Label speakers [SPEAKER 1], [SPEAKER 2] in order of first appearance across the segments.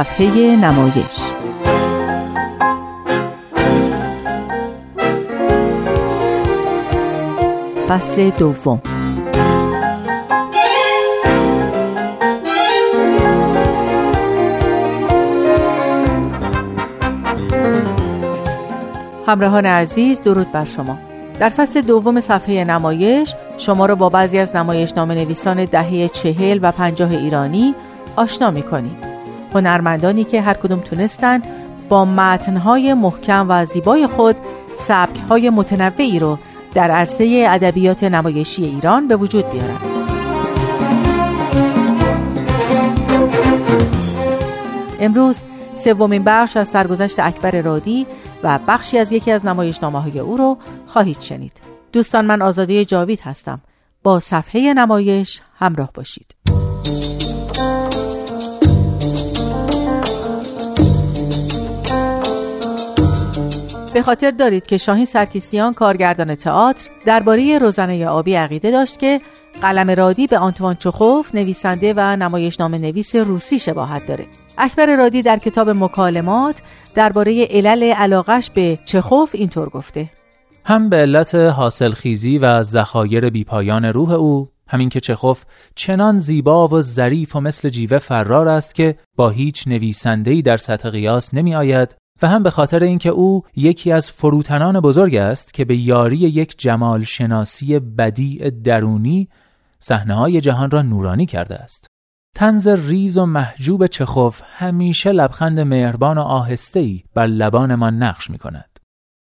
[SPEAKER 1] صفحه نمایش. فصل دوم. همراهان عزیز درود بر شما. در فصل دوم صفحه نمایش شما را با بعضی از نمایش نام نویسان دهه چهل و پنجاه ایرانی آشنا می کنیم هنرمندانی که هر کدوم تونستن با متنهای محکم و زیبای خود سبکهای متنوعی رو در عرصه ادبیات نمایشی ایران به وجود بیارن. امروز سومین بخش از سرگذشت اکبر رادی و بخشی از یکی از نمایشنامه های او رو خواهید شنید. دوستان من آزادی جاوید هستم. با صفحه نمایش همراه باشید. به خاطر دارید که شاهین سرکیسیان کارگردان تئاتر درباره روزنه آبی عقیده داشت که قلم رادی به آنتوان چخوف نویسنده و نمایشنامه نویس روسی شباهت داره. اکبر رادی در کتاب مکالمات درباره علل علاقش به چخوف اینطور گفته.
[SPEAKER 2] هم به علت حاصلخیزی و ذخایر بیپایان روح او همین که چخوف چنان زیبا و ظریف و مثل جیوه فرار است که با هیچ نویسنده‌ای در سطح قیاس نمی آید و هم به خاطر اینکه او یکی از فروتنان بزرگ است که به یاری یک جمال شناسی بدیع درونی صحنه های جهان را نورانی کرده است. تنز ریز و محجوب چخوف همیشه لبخند مهربان و آهسته‌ای بر لبان ما نقش می کند.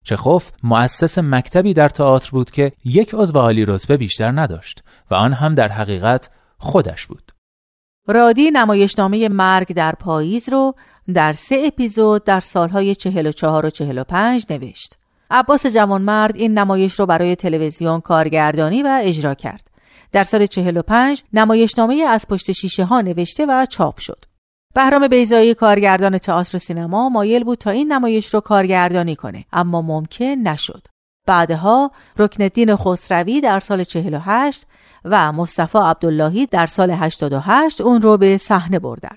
[SPEAKER 2] چخوف مؤسس مکتبی در تئاتر بود که یک عضو عالی رتبه بیشتر نداشت و آن هم در حقیقت خودش بود.
[SPEAKER 1] رادی نمایشنامه مرگ در پاییز رو در سه اپیزود در سالهای 44 و 45 نوشت. عباس جوانمرد این نمایش رو برای تلویزیون کارگردانی و اجرا کرد. در سال 45 نمایشنامه از پشت شیشه ها نوشته و چاپ شد. بهرام بیزایی کارگردان تئاتر سینما مایل بود تا این نمایش رو کارگردانی کنه اما ممکن نشد. بعدها رکنالدین خسروی در سال 48 و مصطفی عبداللهی در سال 88 اون رو به صحنه بردن.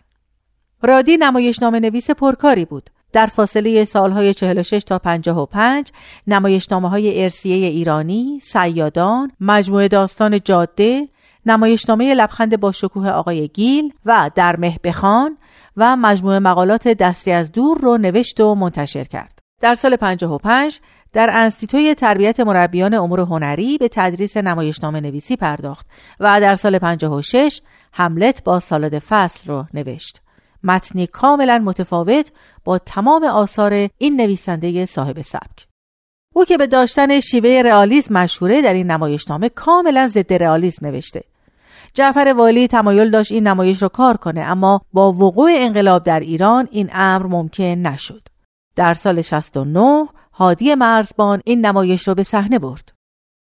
[SPEAKER 1] رادی نمایشنامه نویس پرکاری بود. در فاصله سالهای 46 تا 55 نمایشنامه های ارسیه ایرانی، سیادان، مجموعه داستان جاده، نمایشنامه لبخند با شکوه آقای گیل و در بخان و مجموعه مقالات دستی از دور رو نوشت و منتشر کرد. در سال 55 در انستیتوی تربیت مربیان امور هنری به تدریس نمایشنامه نویسی پرداخت و در سال 56 حملت با سالاد فصل رو نوشت. متنی کاملا متفاوت با تمام آثار این نویسنده صاحب سبک. او که به داشتن شیوه رئالیسم مشهوره در این نمایشنامه کاملا ضد رئالیسم نوشته. جعفر والی تمایل داشت این نمایش را کار کنه اما با وقوع انقلاب در ایران این امر ممکن نشد. در سال 69 هادی مرزبان این نمایش را به صحنه برد.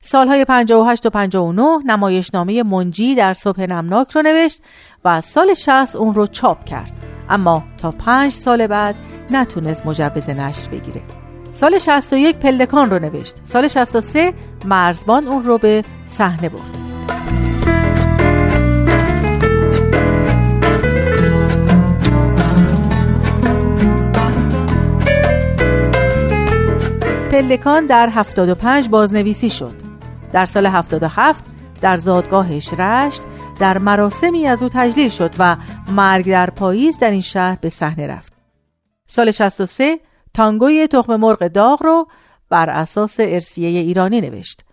[SPEAKER 1] سالهای 58 و 59 نمایشنامه منجی در صبح نمناک رو نوشت و سال 60 اون رو چاپ کرد. اما تا پنج سال بعد نتونست مجوز نشر بگیره. سال 61 پلکان رو نوشت. سال 63 مرزبان اون رو به صحنه برد. پلکان در 75 بازنویسی شد. در سال 77 در زادگاهش رشت در مراسمی از او تجلیل شد و مرگ در پاییز در این شهر به صحنه رفت. سال 63 تانگوی تخم مرغ داغ رو بر اساس ارسیه ایرانی نوشت.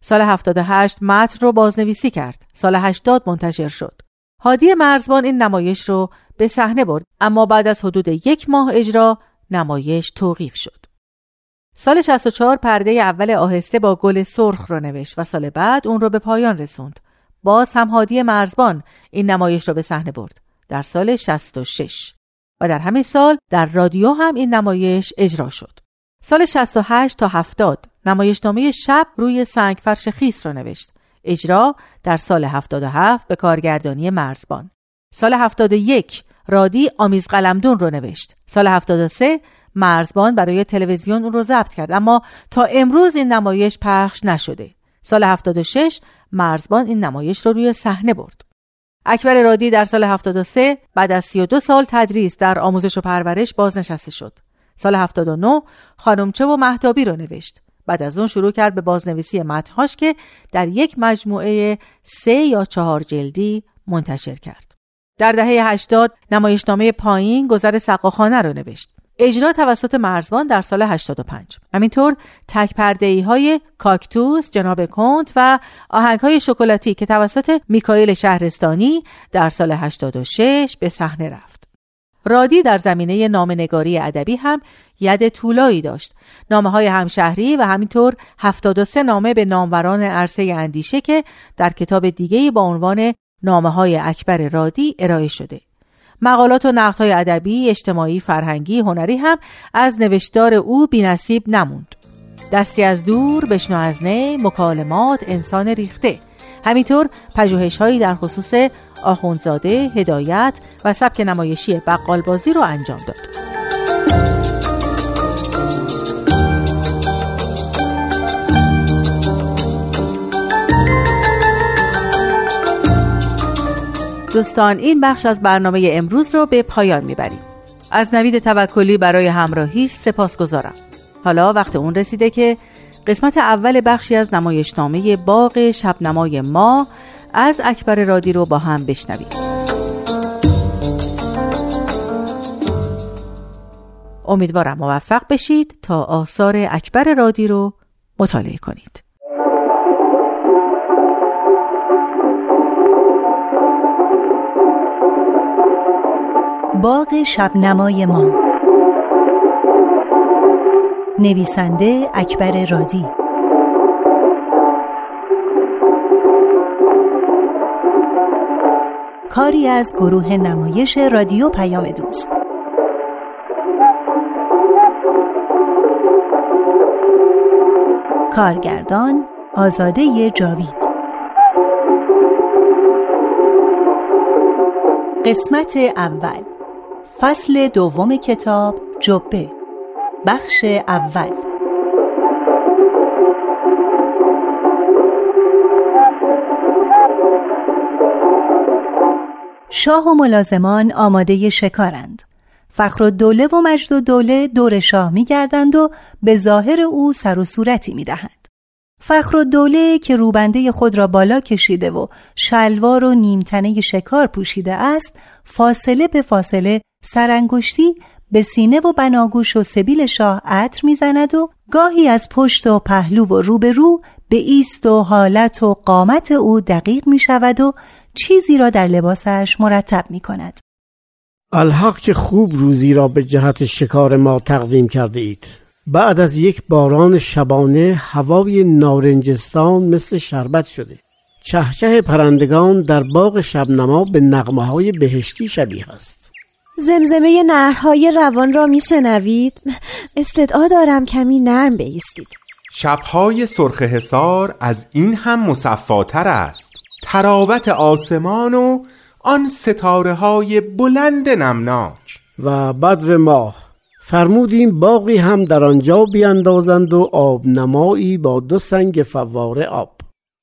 [SPEAKER 1] سال 78 متن رو بازنویسی کرد. سال 80 منتشر شد. هادی مرزبان این نمایش رو به صحنه برد اما بعد از حدود یک ماه اجرا نمایش توقیف شد. سال 64 پرده اول آهسته با گل سرخ رو نوشت و سال بعد اون رو به پایان رسوند. باز هم هادی مرزبان این نمایش رو به صحنه برد در سال 66 و در همین سال در رادیو هم این نمایش اجرا شد. سال 68 تا 70 نمایشنامه شب روی سنگ فرش خیس رو نوشت. اجرا در سال 77 به کارگردانی مرزبان. سال 71 رادی آمیز قلمدون رو نوشت. سال 73 مرزبان برای تلویزیون اون رو ضبط کرد اما تا امروز این نمایش پخش نشده. سال 76 مرزبان این نمایش رو روی صحنه برد. اکبر رادی در سال 73 بعد از 32 سال تدریس در آموزش و پرورش بازنشسته شد. سال 79 خانمچه و مهدابی رو نوشت. بعد از اون شروع کرد به بازنویسی متنهاش که در یک مجموعه سه یا چهار جلدی منتشر کرد. در دهه 80 نمایشنامه پایین گذر سقاخانه رو نوشت. اجرا توسط مرزبان در سال 85 همینطور تک پرده های کاکتوس، جناب کنت و آهنگ های شکلاتی که توسط میکائیل شهرستانی در سال 86 به صحنه رفت. رادی در زمینه نامنگاری ادبی هم ید طولایی داشت. نامه های همشهری و همینطور 73 نامه به ناموران عرصه اندیشه که در کتاب دیگه با عنوان نامه های اکبر رادی ارائه شده. مقالات و نقدهای ادبی، اجتماعی، فرهنگی، هنری هم از نوشتار او بینصیب نموند. دستی از دور، بشنو از نی، مکالمات، انسان ریخته. همینطور پژوهش هایی در خصوص آخوندزاده، هدایت و سبک نمایشی بقالبازی رو انجام داد. دوستان این بخش از برنامه امروز رو به پایان می‌بریم. از نوید توکلی برای همراهیش سپاس گذارم حالا وقت اون رسیده که قسمت اول بخشی از نمایشنامه باغ شبنمای ما از اکبر رادی رو با هم بشنویم. امیدوارم موفق بشید تا آثار اکبر رادی رو مطالعه کنید.
[SPEAKER 3] باغ شبنمای ما. نویسنده اکبر رادی کاری از گروه نمایش رادیو پیام دوست. کارگردان آزاده جاوید. قسمت اول. فصل دوم کتاب جبه. بخش اول. شاه و ملازمان آماده شکارند. فخر و دوله و مجد و دوله دور شاه می گردند و به ظاهر او سر و صورتی می دهند. فخر و دوله که روبنده خود را بالا کشیده و شلوار و نیمتنه شکار پوشیده است فاصله به فاصله سرانگشتی به سینه و بناگوش و سبیل شاه عطر می‌زند و گاهی از پشت و پهلو و روبرو به ایست و حالت و قامت او دقیق می شود و چیزی را در لباسش مرتب می کند.
[SPEAKER 4] الحق که خوب روزی را به جهت شکار ما تقویم کرده اید. بعد از یک باران شبانه هوای نارنجستان مثل شربت شده. چهچه پرندگان در باغ شبنما به نغمه های بهشتی شبیه است.
[SPEAKER 5] زمزمه نرهای روان را میشنوید استدعا دارم کمی نرم بیستید
[SPEAKER 6] شبهای سرخ حسار از این هم مصفاتر است تراوت آسمان و آن ستاره های بلند نمناک
[SPEAKER 4] و بدر ماه فرمودیم باقی هم در آنجا بیاندازند و آب نمایی با دو سنگ فواره آب.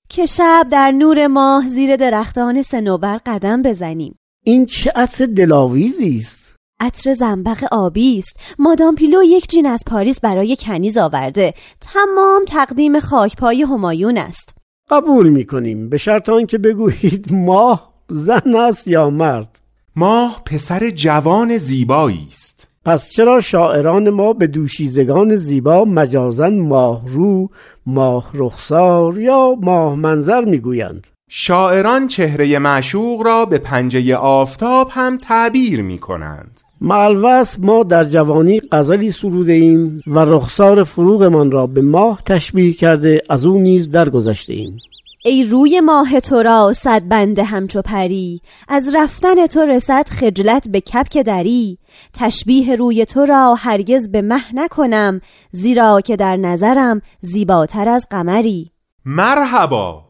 [SPEAKER 5] که شب در نور ماه زیر درختان سنوبر قدم بزنیم.
[SPEAKER 4] این چه عطر دلاویزی است؟
[SPEAKER 5] عطر زنبق آبی است. مادام پیلو یک جین از پاریس برای کنیز آورده. تمام تقدیم خاکپای همایون است.
[SPEAKER 4] قبول می‌کنیم. به شرط آنکه بگویید ماه زن است یا مرد.
[SPEAKER 6] ماه پسر جوان زیبایی است.
[SPEAKER 4] پس چرا شاعران ما به دوشیزگان زیبا مجازن ماه رو ماه رخسار یا ماه منظر می‌گویند؟
[SPEAKER 6] شاعران چهره معشوق را به پنجه آفتاب هم تعبیر می کنند
[SPEAKER 4] معلوس ما در جوانی غزلی سروده ایم و رخسار فروغمان را به ماه تشبیه کرده از او نیز درگذشته ایم.
[SPEAKER 5] ای روی ماه تو را صد بنده همچو پری. از رفتن تو رسد خجلت به کپک دری. تشبیه روی تو را هرگز به مه نکنم زیرا که در نظرم زیباتر از قمری.
[SPEAKER 6] مرحبا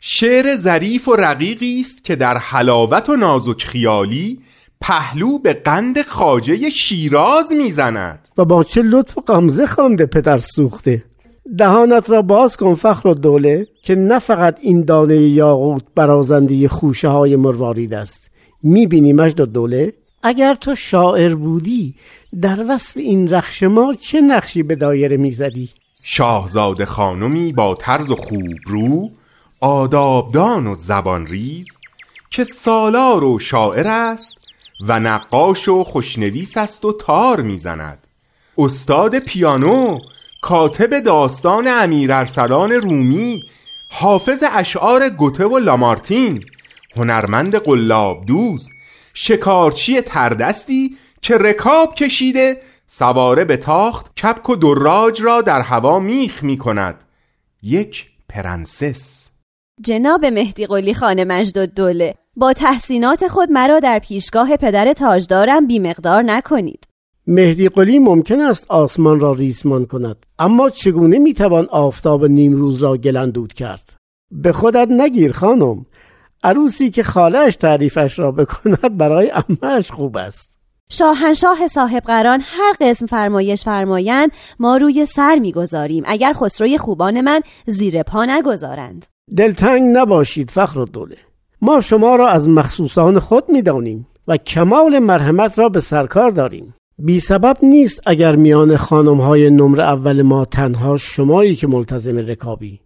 [SPEAKER 6] شعر ظریف و رقیقی است که در حلاوت و نازک خیالی پهلو به قند خاجه شیراز می‌زند.
[SPEAKER 4] و با چه لطف و غمزه خوانده پدر سوخته. دهانت را باز کن فخر و دوله که نه فقط این دانه یاقوت برازنده خوشه های مروارید است. می‌بینی مجد و دوله؟ اگر تو شاعر بودی در وصف این رخش ما چه نقشی به دایره می‌زدی؟
[SPEAKER 6] شاهزاده خانمی با طرز و خوب رو آدابدان و زبان ریز که سالار و شاعر است و نقاش و خوشنویس است و تار می‌زند. استاد پیانو کاتب داستان امیر ارسلان رومی حافظ اشعار گوته و لامارتین هنرمند قلاب دوز شکارچی تردستی که رکاب کشیده سواره به تاخت کپک و دراج را در هوا میخ می کند یک پرنسس.
[SPEAKER 5] جناب مهدی قلی خانه مجد دوله با تحسینات خود مرا در پیشگاه پدر تاجدارم بیمقدار نکنید.
[SPEAKER 4] مهدی قلی ممکن است آسمان را ریسمان کند اما چگونه می‌توان آفتاب نیمروز را گلندود کرد؟ به خودت نگیر خانم. عروسی که خالهش تعریفش را بکند برای امهش خوب است.
[SPEAKER 5] شاهنشاه صاحب قران هر قسم فرمایش فرمایند ما روی سر می‌گذاریم. اگر خسروی خوبان من زیر پا نگذارند.
[SPEAKER 4] دلتنگ نباشید فخر دوله ما شما را از مخصوصان خود می‌دانیم و کمال مرحمت را به سرکار داریم. بی سبب نیست اگر میان خانم های نمره اول ما تنها شمایی که ملتزم رکابی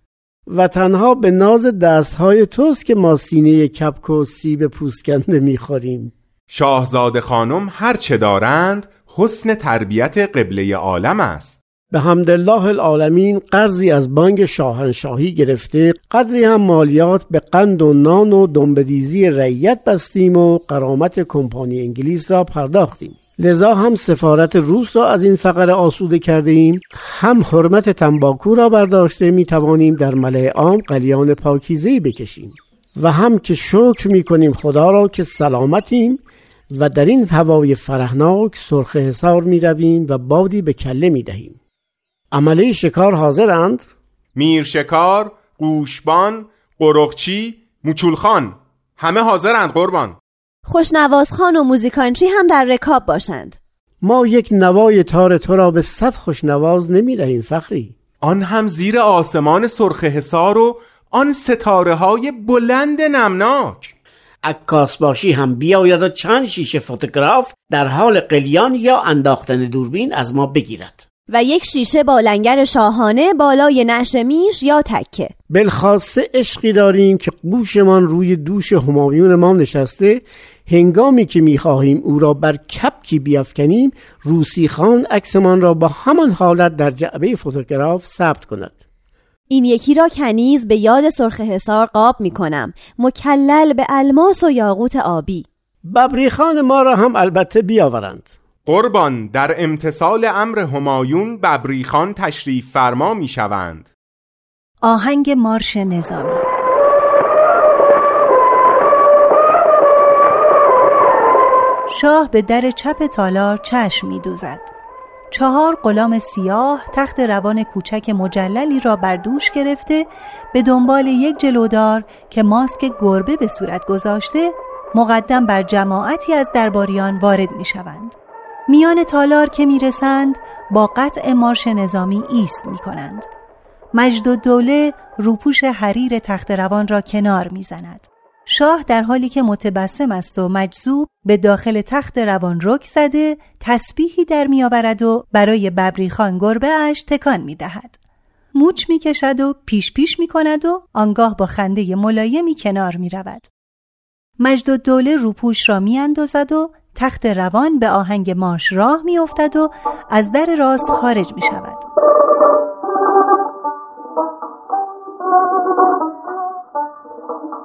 [SPEAKER 4] و تنها به ناز دست های توست که ما سینه کپک و سیب پوسکنده می‌خوریم.
[SPEAKER 6] شاهزاده خانم هر چه دارند حسن تربیت قبله عالم است.
[SPEAKER 4] به حمدالله العالمین قرضی از بانک شاهنشاهی گرفته قدری هم مالیات به قند و نان و دنبدیزی رعیت بستیم و قرامت کمپانی انگلیس را پرداختیم. لذا هم سفارت روس را از این فقر آسوده کرده ایم هم حرمت تنباکو را برداشته می توانیم در ملع عام قلیان پاکیزهی بکشیم و هم که شکر می کنیم خدا را که سلامتیم و در این هوای فرهناک سرخ حسار می رویم و بادی به کله می دهیم عمله شکار حاضرند؟
[SPEAKER 6] میر شکار، گوشبان، قرخچی، موچولخان همه حاضرند قربان
[SPEAKER 5] خوشنوازخان و موزیکانچی هم در رکاب باشند.
[SPEAKER 4] ما یک نوای تار تو را به صد خوشنواز نمی دهیم فخری.
[SPEAKER 6] آن هم زیر آسمان سرخ حسار و آن ستاره های بلند نمناک.
[SPEAKER 4] عکاس باشی هم بیاید و چند شیشه فوتوگراف در حال قلیان یا انداختن دوربین از ما بگیرد.
[SPEAKER 5] و یک شیشه با لنگر شاهانه بالای نعش میش یا تکه.
[SPEAKER 4] بالخاصه عشقی داریم که قوشمان روی دوش همایون ما نشسته. هنگامی که می‌خواهیم او را بر کپکی بیافکنیم روسی خان عکسمان را با همان حالت در جعبه فوتوگراف ثبت کند.
[SPEAKER 5] این یکی را کنیز به یاد سرخ حسار قاب می کنم مکلل به الماس و یاقوت آبی.
[SPEAKER 4] ببری خان ما را هم البته بیاورند.
[SPEAKER 6] قربان در امتصال امر همایون ببریخان تشریف فرما می شوند
[SPEAKER 3] آهنگ مارش نظامی. شاه به در چپ تالار چشم می دوزد. چهار غلام سیاه تخت روان کوچک مجللی را بر دوش گرفته به دنبال یک جلودار که ماسک گربه به صورت گذاشته مقدم بر جماعتی از درباریان وارد می شوند. میان تالار که می رسند با قطع مارش نظامی ایست می کنند. مجد و دوله روپوش حریر تخت روان را کنار می زند. شاه در حالی که متبسم است و مجذوب به داخل تخت روان رک زده تسبیحی در میآورد و برای ببریخان گربه اش تکان می دهد. موچ می کشد و پیش پیش می کند و آنگاه با خنده ملایمی کنار می رود. مجد و دوله روپوش را می اندازد و تخت روان به آهنگ ماش راه می افتد و از در راست خارج می شود.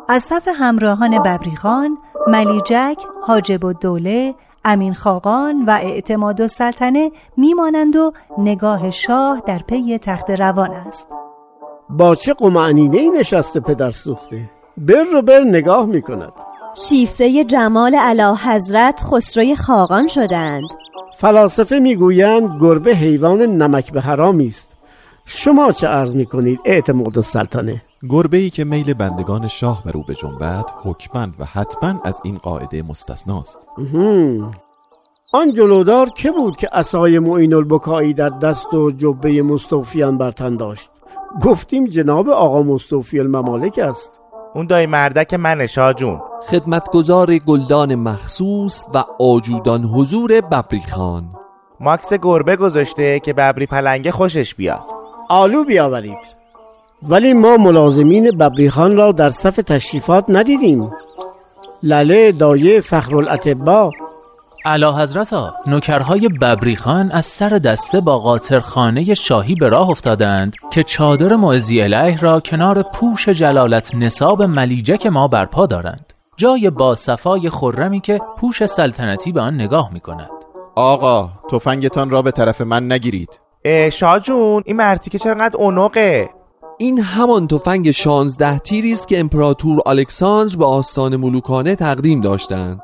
[SPEAKER 3] از صف همراهان ببریخان ملیجک، حاجب و دوله، امین خاقان و اعتماد و سلطنه میمانند و نگاه شاه در پی تخت روان است.
[SPEAKER 4] با چه قمعنینه نشسته پدر سوخته؟ بر رو بر نگاه می کند
[SPEAKER 5] شیفته جمال علا حضرت خسروی خاقان شدند.
[SPEAKER 4] فلاسفه می‌گویند گربه حیوان نمک به حرامی است. شما چه عرض می کنید اعتماد و سلطنه؟
[SPEAKER 7] گربه ای که میل بندگان شاه بر او بجنبد حکمند و حتما از این قاعده مستثناست.
[SPEAKER 4] آن جلودار که بود که اسای معین البکایی در دست و جبه مستوفیان برتن داشت؟ گفتیم جناب آقا مستوفی الممالک است.
[SPEAKER 8] اون دای مردک من شاجون
[SPEAKER 9] خدمتگزار گلدان مخصوص و آجودان حضور ببری خان.
[SPEAKER 8] ماکس گربه گذاشته که ببری پلنگه خوشش بیاد.
[SPEAKER 4] آلو بیاورید. ولی ما ملازمین ببریخان را در صف تشریفات ندیدیم. لله دایه فخرالعتبا.
[SPEAKER 2] علا حضرت ها نوکرهای ببریخان از سر دسته با قاطرخانه شاهی به راه افتادند که چادر معزی علیه را کنار پوش جلالت نصاب ملیجک ما برپا دارند. جای با صفای خرمی که پوش سلطنتی به آن نگاه می کند
[SPEAKER 7] آقا تفنگتان را به طرف من نگیرید.
[SPEAKER 8] شاه جون این مرتی که چقدر اونقه.
[SPEAKER 9] این همان تفنگ 16 تیری است که امپراتور الکساندر به آستان ملوکانه تقدیم داشتند.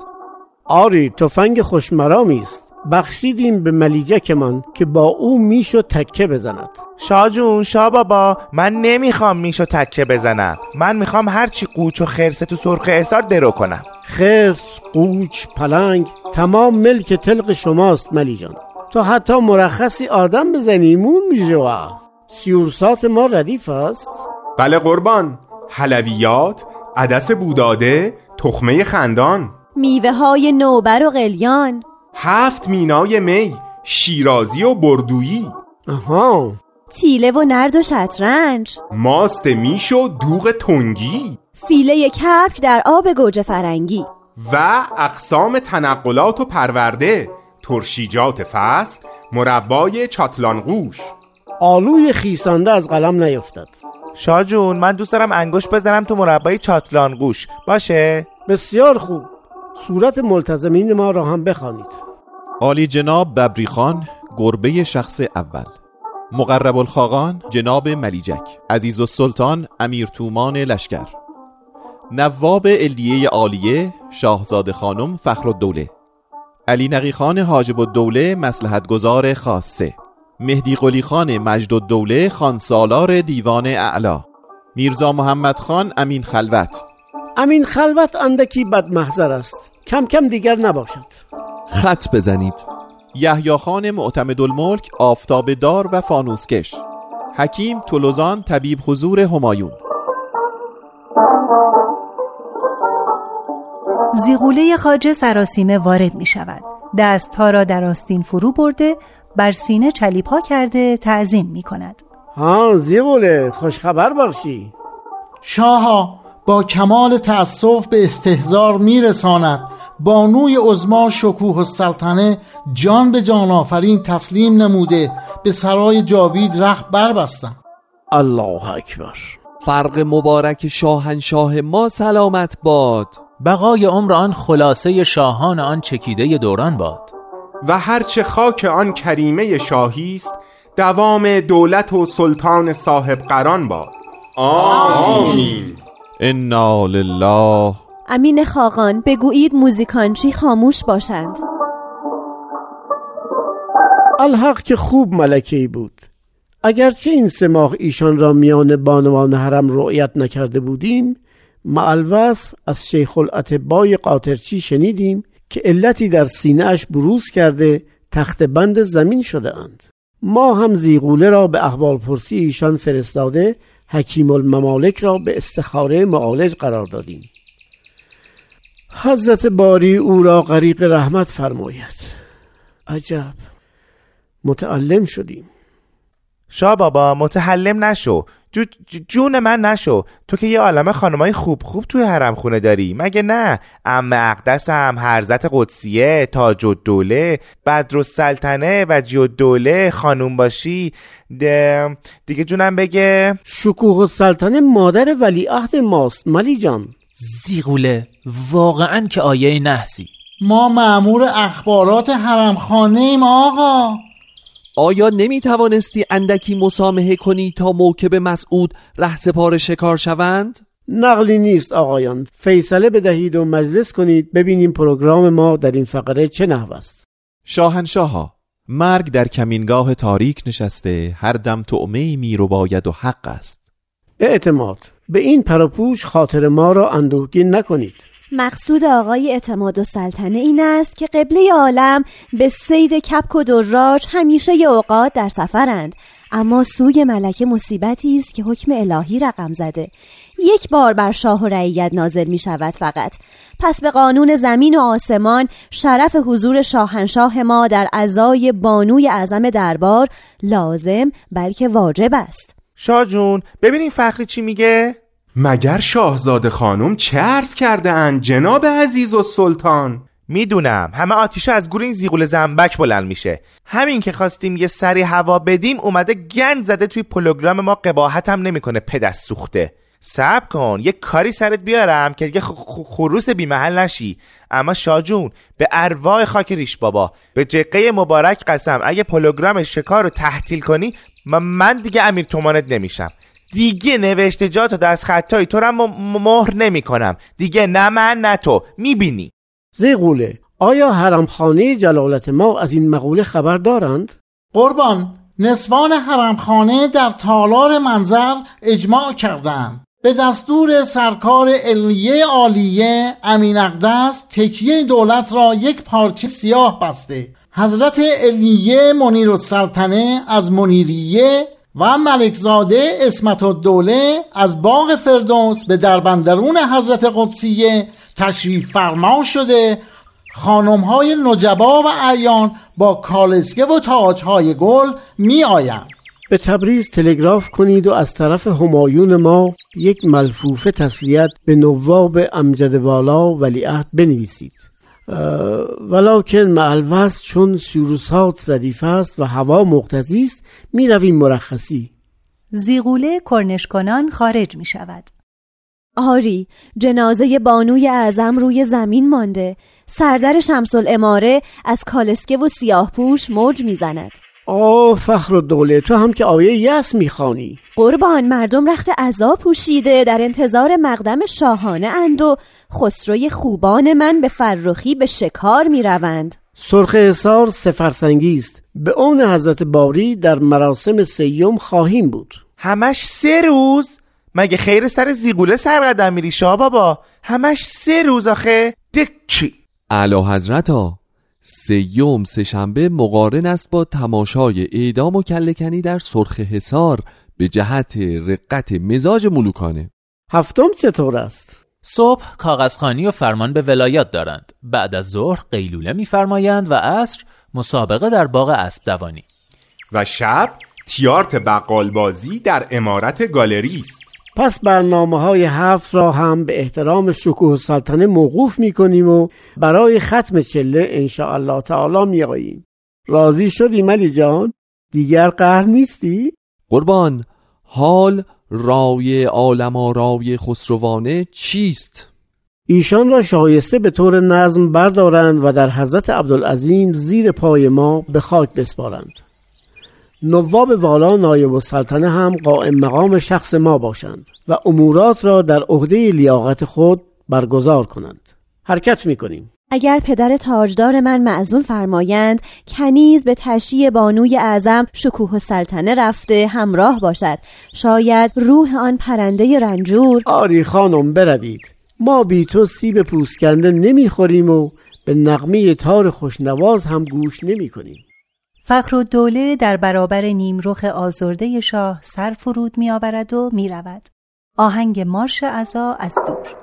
[SPEAKER 4] آری تفنگ خوشمرامی است. بخشیدیم به ملیجکمان که با او میشو تکه بزند.
[SPEAKER 8] شاه جون شاه بابا من نمی‌خوام میشو تکه بزنم. من می‌خوام هرچی قوچ و خرسه تو سرخ احسار درو کنم.
[SPEAKER 4] خرس، قوچ، پلنگ تمام ملک تلق شماست ملی جان تو حتی مرخصی آدم بزنیمون میجوا سیورسات ما ردیف است؟
[SPEAKER 6] بله قربان. حلویات عدس بوداده تخمه خندان.
[SPEAKER 5] میوه های نوبر و قلیان.
[SPEAKER 6] هفت مینای می شیرازی و بردویی.
[SPEAKER 4] آها.
[SPEAKER 5] تیله و نرد و شطرنج.
[SPEAKER 6] ماست میش و دوغ تنگی.
[SPEAKER 5] فیله کپک در آب گوجه فرنگی.
[SPEAKER 6] و اقسام تنقلات و پرورده ترشیجات فصل مربای چاتلانگوش.
[SPEAKER 4] آلوی خیسانده از قلم نیفتد.
[SPEAKER 8] شاه جون من دوست دارم انگوش بزنم تو مربای چاتلان گوش. باشه؟
[SPEAKER 4] بسیار خوب. صورت ملتزمین ما را هم بخوانید.
[SPEAKER 7] عالی جناب ببری خان گربه شخص اول. مقرب الخاقان جناب ملیجک. عزیز السلطان امیر تومان لشکر. نواب الیه عالیه شاهزاده خانم فخر الدوله. علی نقی خان حاجب الدوله مسلحت گذار خاصه. مهدی قلی خان مجد الدوله خانسالار دیوان اعلا. میرزا محمد خان امین خلوت.
[SPEAKER 4] امین خلوت اندکی بدمحضر است. کم کم دیگر نباشد.
[SPEAKER 9] خط بزنید.
[SPEAKER 7] یحیی خان معتمد الملک آفتاب دار و فانوسکش حکیم تولوزان طبیب حضور همایون.
[SPEAKER 3] زیغوله خاجه سراسیمه وارد می شود دستها را در آستین فرو برده بر سینه چلیپا کرده تعظیم می کند.
[SPEAKER 4] ها زیغوله خوشخبر باشی.
[SPEAKER 10] شاها با کمال تأسف به استهزار میرساند بانوی عزما شکوه السلطنه جان به جان آفرین تسلیم نموده. به سرای جاوید رخ بربستم.
[SPEAKER 4] الله اکبر.
[SPEAKER 9] فرق مبارک شاهنشاه ما سلامت باد.
[SPEAKER 2] بقای عمر آن خلاصه شاهان آن چکیده دوران باد.
[SPEAKER 6] و هرچه خاک آن کریمه شاهی است دوام دولت و سلطان صاحب قران باد. آمین.
[SPEAKER 7] انا لله.
[SPEAKER 5] امین خاقان بگویید موزیکانچی خاموش باشند.
[SPEAKER 4] الحق که خوب ملکه ای بود. اگرچه این سه ماه ایشان را میان بانوان حرم رؤیت نکرده بودیم معلوصف از شیخ الاتبای قاطرچی شنیدیم که علتی در سینهاش بروز کرده تخت بند زمین شده اند. ما هم زیغوله را به احوال پرسی ایشان فرستاده حکیم الممالک را به استخاره معالج قرار دادیم. حضرت باری او را غریق رحمت فرماید. عجب. متعلم شدیم.
[SPEAKER 8] شاه بابا متحلم نشو. جو جون من نشو. تو که یه عالم خانمای خوب خوب توی حرم خونه داری. مگه نه؟ ام اقدسم هرزت قدسیه تاج الدوله بدر السلطنه و جی الدوله خانوم باشی. ده دیگه جونم بگه.
[SPEAKER 4] شکوه السلطنه مادر ولیعهد ماست ملی جان.
[SPEAKER 2] زیغوله واقعا که آیه نحسی.
[SPEAKER 10] ما معمور اخبارات حرمخانه ایم آقا.
[SPEAKER 9] آیا نمی توانستی اندکی مسامحه کنی تا موکب مسعود ره سپار شکار شوند؟
[SPEAKER 4] نقلی نیست آقایان. فیصله بدهید و مجلس کنید ببینیم پروگرام ما در این فقره چه نحو است.
[SPEAKER 7] شاهنشاها مرگ در کمینگاه تاریک نشسته هر دم تعمه می رو باید و حق است.
[SPEAKER 4] اعتماد. به این پراپوش خاطر ما را اندوهگین نکنید.
[SPEAKER 5] مقصود آقای اعتماد و سلطنه این است که قبله عالم به سید کپک و دراج همیشه اوقات در سفرند. اما سوی ملکه مصیبتی است که حکم الهی رقم زده. یک بار بر شاه و رعیت نازل می شود فقط. پس به قانون زمین و آسمان شرف حضور شاهنشاه ما در ازای بانوی اعظم دربار لازم بلکه واجب است.
[SPEAKER 8] شاه جون ببینین فخری چی میگه؟
[SPEAKER 6] مگر شاهزاده خانم چه عرض کرده اند جناب عزیز و سلطان؟
[SPEAKER 8] می‌دونم. همه آتیشا از گور این زیغول زنبک بلند میشه. همین که خواستیم یه سری هوا بدیم اومده گند زده توی پلوگرام ما قباحت هم نمی‌کنه پدر سوخته. صبر کن یه کاری سرت بیارم که دیگه خروس بیمحل نشی. اما شاجون به ارواح خاک ریش بابا. به جقه مبارک قسم اگه پلوگرام شکار رو تحتیل کنی من دیگه امیر تومانت نمیشم. دیگه نوشته جات و دست خطایی. تو رو مهر نمی کنم. دیگه نه من نه تو. می‌بینی.
[SPEAKER 4] زیغوله آیا حرمخانه جلالت ما از این مقوله خبر دارند؟
[SPEAKER 10] قربان نسوان حرمخانه در تالار منظر اجماع کردند. به دستور سرکار علیه عالیه امین اقدس تکیه دولت را یک پارچه سیاه بسته. حضرت علیه منیر السلطنه از منیریه و ملکزاده اسمت الدوله از باغ فردوس به دربندرون حضرت قدسیه تشریف فرما شده. خانم های نجبا و اعیان با کالسکه و تاجهای گل می آیند
[SPEAKER 4] به تبریز تلگراف کنید و از طرف همایون ما یک ملفوفه تسلیت به نواب امجد والا ولیعهد بنویسید. ولکن معلوست چون سیروسات ردیف است و هوا مقتضی است می رویم مرخصی.
[SPEAKER 3] زیغوله کرنش کنان خارج می شود
[SPEAKER 5] آری جنازه بانوی اعظم روی زمین مانده. سردر شمس الاماره از کالسکه و سیاه پوش موج می‌زند.
[SPEAKER 4] آه فخر و دوله تو هم که آیه یس می‌خوانی.
[SPEAKER 5] قربان مردم رخت عذا پوشیده در انتظار مقدم شاهانه اند و خسروی خوبان من به فرخی به شکار می‌روند.
[SPEAKER 4] سرخ حسار سفرسنگی است. به اون حضرت باری در مراسم سیوم خواهیم بود.
[SPEAKER 8] همش سه روز؟ مگه خیر سر زیگوله سرقدم میری شاه بابا؟ همش سه روز آخه؟ دکی.
[SPEAKER 9] اعلی حضرت ها سیوم سهشنبه مقارن است با تماشای اعدام و کلکنی در سرخ حسار به جهت رقت مزاج ملوکانه.
[SPEAKER 4] هفتم چطور است؟
[SPEAKER 2] صبح کاغذخانی و فرمان به ولایات دارند. بعد از ظهر قیلوله میفرمایند و عصر مسابقه در باغ اسب دوانی.
[SPEAKER 6] و شب تیارت بقالبازی در امارت گالری است.
[SPEAKER 4] پس برنامه های هفت را هم به احترام شکوه سلطنه موقوف می کنیم و برای ختم چله انشاء الله تعالی می آییم. راضی شدی ملی جان؟ دیگر قهر نیستی؟
[SPEAKER 9] قربان حال رای عالم رای خسروانه چیست؟
[SPEAKER 4] ایشان را شایسته به طور نظم بردارند و در حضرت عبدالعظیم زیر پای ما به خاک بسپارند. نواب والا نایب السلطنه هم قائم مقام شخص ما باشند و امورات را در عهده لیاقت خود برگزار کنند. حرکت می کنیم
[SPEAKER 5] اگر پدر تاجدار من معزون فرمایند کنیز به تشییع بانوی اعظم شکوه السلطنه رفته همراه باشد شاید روح آن پرنده رنجور
[SPEAKER 4] آری خانم بروید. ما بی تو سیب پوسکنده نمی‌خوریم و به نغمه تار خوشنواز هم گوش نمی کنیم
[SPEAKER 3] فخر و دوله در برابر نیمرخ آزرده شاه سر فرود می آورد و می رود. آهنگ مارش ازا از دور